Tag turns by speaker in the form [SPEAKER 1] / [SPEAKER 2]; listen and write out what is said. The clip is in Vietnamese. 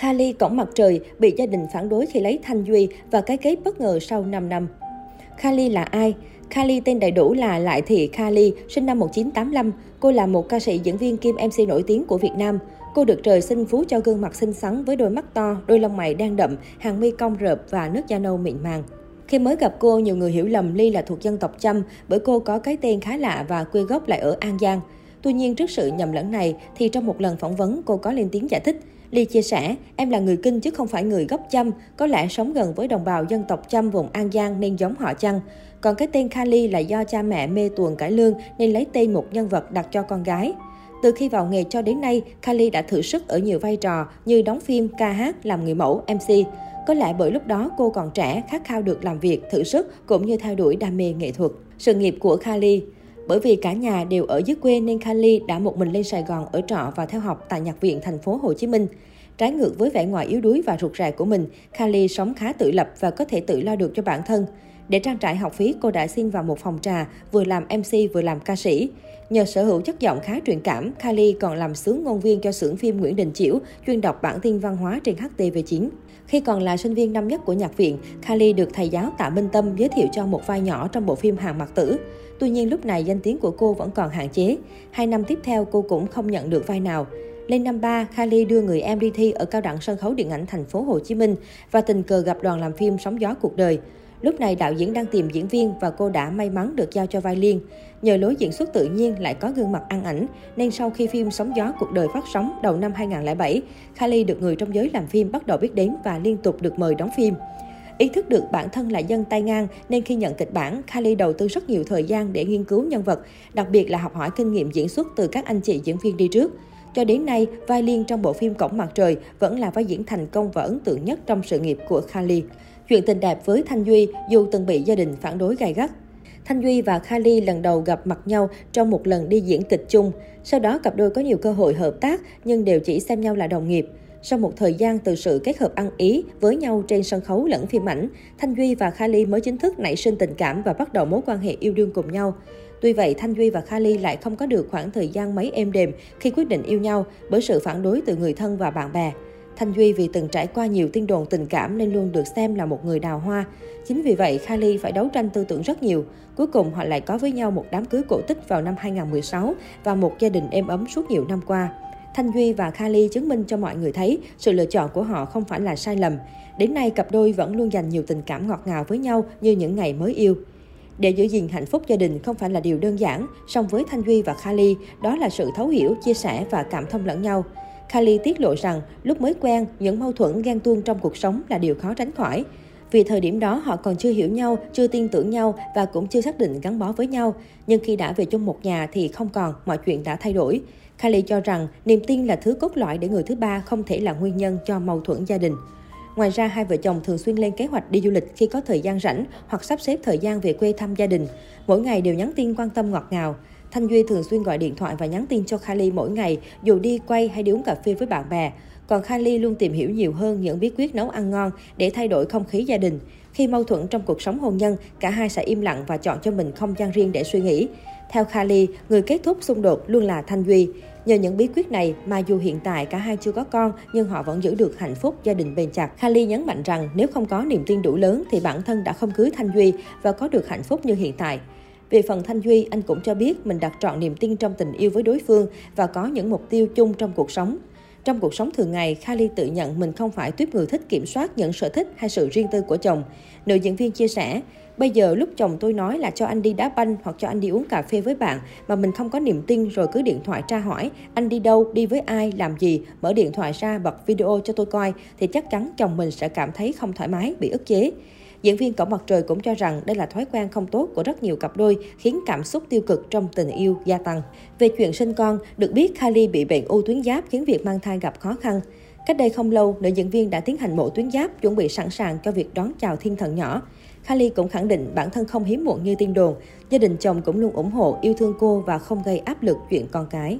[SPEAKER 1] Kali cổng mặt trời bị gia đình phản đối khi lấy Thanh Duy và cái kết bất ngờ sau 5 năm. Kali là ai? Kali tên đầy đủ là Lại Thị Kali, sinh năm 1985. Cô là một ca sĩ diễn viên kim MC nổi tiếng của Việt Nam. Cô được trời sinh phú cho gương mặt xinh xắn với đôi mắt to, đôi lông mày đang đậm, hàng mi cong rợp và nước da nâu mịn màng. Khi mới gặp cô, nhiều người hiểu lầm Ly là thuộc dân tộc Chăm bởi cô có cái tên khá lạ và quê gốc lại ở An Giang. Tuy nhiên, trước sự nhầm lẫn này, thì trong một lần phỏng vấn, cô có lên tiếng giải thích. Ly chia sẻ, em là người Kinh chứ không phải người gốc Chăm, có lẽ sống gần với đồng bào dân tộc Chăm vùng An Giang nên giống họ Chăng. Còn cái tên Kali là do cha mẹ mê tuồng cải lương nên lấy tên một nhân vật đặt cho con gái. Từ khi vào nghề cho đến nay, Kali đã thử sức ở nhiều vai trò như đóng phim, ca hát, làm người mẫu, MC. Có lẽ bởi lúc đó cô còn trẻ, khát khao được làm việc, thử sức cũng như theo đuổi đam mê nghệ thuật. Sự nghiệp của Kali bởi vì cả nhà đều ở dưới quê nên Kali đã một mình lên Sài Gòn ở trọ và theo học tại nhạc viện thành phố Hồ Chí Minh. Trái ngược với vẻ ngoài yếu đuối và rụt rè của mình, Kali sống khá tự lập và có thể tự lo được cho bản thân. Để trang trải học phí, cô đã xin vào một phòng trà, vừa làm MC vừa làm ca sĩ. Nhờ sở hữu chất giọng khá truyền cảm, Kali còn làm sướng ngôn viên cho xưởng phim Nguyễn Đình Chiểu, chuyên đọc bản tin văn hóa trên HTV9. Khi còn là sinh viên năm nhất của nhạc viện, Kali được thầy giáo Tạ Minh Tâm giới thiệu cho một vai nhỏ trong bộ phim Hàng Mặt Tử. Tuy nhiên lúc này danh tiếng của cô vẫn còn hạn chế. Hai năm tiếp theo cô cũng không nhận được vai nào. Lên năm 3, Kali đưa người em đi thi ở cao đẳng sân khấu điện ảnh thành phố Hồ Chí Minh và tình cờ gặp đoàn làm phim Sóng gió cuộc đời. Lúc này đạo diễn đang tìm diễn viên và cô đã may mắn được giao cho vai Liên. Nhờ lối diễn xuất tự nhiên lại có gương mặt ăn ảnh, nên sau khi phim Sóng gió cuộc đời phát sóng đầu năm 2007, Kali được người trong giới làm phim bắt đầu biết đến và liên tục được mời đóng phim. Ý thức được bản thân là dân tay ngang nên khi nhận kịch bản, Kali đầu tư rất nhiều thời gian để nghiên cứu nhân vật, đặc biệt là học hỏi kinh nghiệm diễn xuất từ các anh chị diễn viên đi trước. Cho đến nay, vai Liên trong bộ phim Cổng Mặt Trời vẫn là vai diễn thành công và ấn tượng nhất trong sự nghiệp của Kali. Chuyện tình đẹp với Thanh Duy dù từng bị gia đình phản đối gay gắt. Thanh Duy và Kali lần đầu gặp mặt nhau trong một lần đi diễn kịch chung. Sau đó cặp đôi có nhiều cơ hội hợp tác nhưng đều chỉ xem nhau là đồng nghiệp. Sau một thời gian từ sự kết hợp ăn ý với nhau trên sân khấu lẫn phim ảnh, Thanh Duy và Kali mới chính thức nảy sinh tình cảm và bắt đầu mối quan hệ yêu đương cùng nhau. Tuy vậy, Thanh Duy và Kali lại không có được khoảng thời gian mấy êm đềm khi quyết định yêu nhau bởi sự phản đối từ người thân và bạn bè. Thanh Duy vì từng trải qua nhiều tin đồn tình cảm nên luôn được xem là một người đào hoa. Chính vì vậy, Kali phải đấu tranh tư tưởng rất nhiều. Cuối cùng họ lại có với nhau một đám cưới cổ tích vào năm 2016 và một gia đình êm ấm suốt nhiều năm qua. Thanh Duy và Kali chứng minh cho mọi người thấy sự lựa chọn của họ không phải là sai lầm. Đến nay, cặp đôi vẫn luôn dành nhiều tình cảm ngọt ngào với nhau như những ngày mới yêu. Để giữ gìn hạnh phúc gia đình không phải là điều đơn giản, song với Thanh Duy và Kali, đó là sự thấu hiểu, chia sẻ và cảm thông lẫn nhau. Kali tiết lộ rằng lúc mới quen, những mâu thuẫn ghen tuông trong cuộc sống là điều khó tránh khỏi. Vì thời điểm đó họ còn chưa hiểu nhau, chưa tin tưởng nhau và cũng chưa xác định gắn bó với nhau. Nhưng khi đã về chung một nhà thì không còn, mọi chuyện đã thay đổi. Kylie cho rằng niềm tin là thứ cốt lõi để người thứ ba không thể là nguyên nhân cho mâu thuẫn gia đình. Ngoài ra, hai vợ chồng thường xuyên lên kế hoạch đi du lịch khi có thời gian rảnh hoặc sắp xếp thời gian về quê thăm gia đình. Mỗi ngày đều nhắn tin quan tâm ngọt ngào. Thanh Duy thường xuyên gọi điện thoại và nhắn tin cho Kylie mỗi ngày, dù đi quay hay đi uống cà phê với bạn bè. Còn Kylie luôn tìm hiểu nhiều hơn những bí quyết nấu ăn ngon để thay đổi không khí gia đình. Khi mâu thuẫn trong cuộc sống hôn nhân, cả hai sẽ im lặng và chọn cho mình không gian riêng để suy nghĩ. Theo Kylie, người kết thúc xung đột luôn là Thanh Duy. Nhờ những bí quyết này mà dù hiện tại cả hai chưa có con nhưng họ vẫn giữ được hạnh phúc gia đình bền chặt. Kylie nhấn mạnh rằng nếu không có niềm tin đủ lớn thì bản thân đã không cưới Thanh Duy và có được hạnh phúc như hiện tại. Về phần Thanh Duy, anh cũng cho biết mình đặt trọn niềm tin trong tình yêu với đối phương và có những mục tiêu chung trong cuộc sống. Trong cuộc sống thường ngày, Kylie tự nhận mình không phải tuyếp người thích kiểm soát những sở thích hay sự riêng tư của chồng. Nữ diễn viên chia sẻ, bây giờ lúc chồng tôi nói là cho anh đi đá banh hoặc cho anh đi uống cà phê với bạn mà mình không có niềm tin rồi cứ điện thoại tra hỏi anh đi đâu, đi với ai, làm gì, mở điện thoại ra bật video cho tôi coi thì chắc chắn chồng mình sẽ cảm thấy không thoải mái, bị ức chế. Diễn viên Cổng Mặt Trời cũng cho rằng đây là thói quen không tốt của rất nhiều cặp đôi, khiến cảm xúc tiêu cực trong tình yêu gia tăng. Về chuyện sinh con, được biết Kylie bị bệnh u tuyến giáp khiến việc mang thai gặp khó khăn. Cách đây không lâu, nữ diễn viên đã tiến hành mổ tuyến giáp, chuẩn bị sẵn sàng cho việc đón chào thiên thần nhỏ. Kylie cũng khẳng định bản thân không hiếm muộn như tin đồn. Gia đình chồng cũng luôn ủng hộ, yêu thương cô và không gây áp lực chuyện con cái.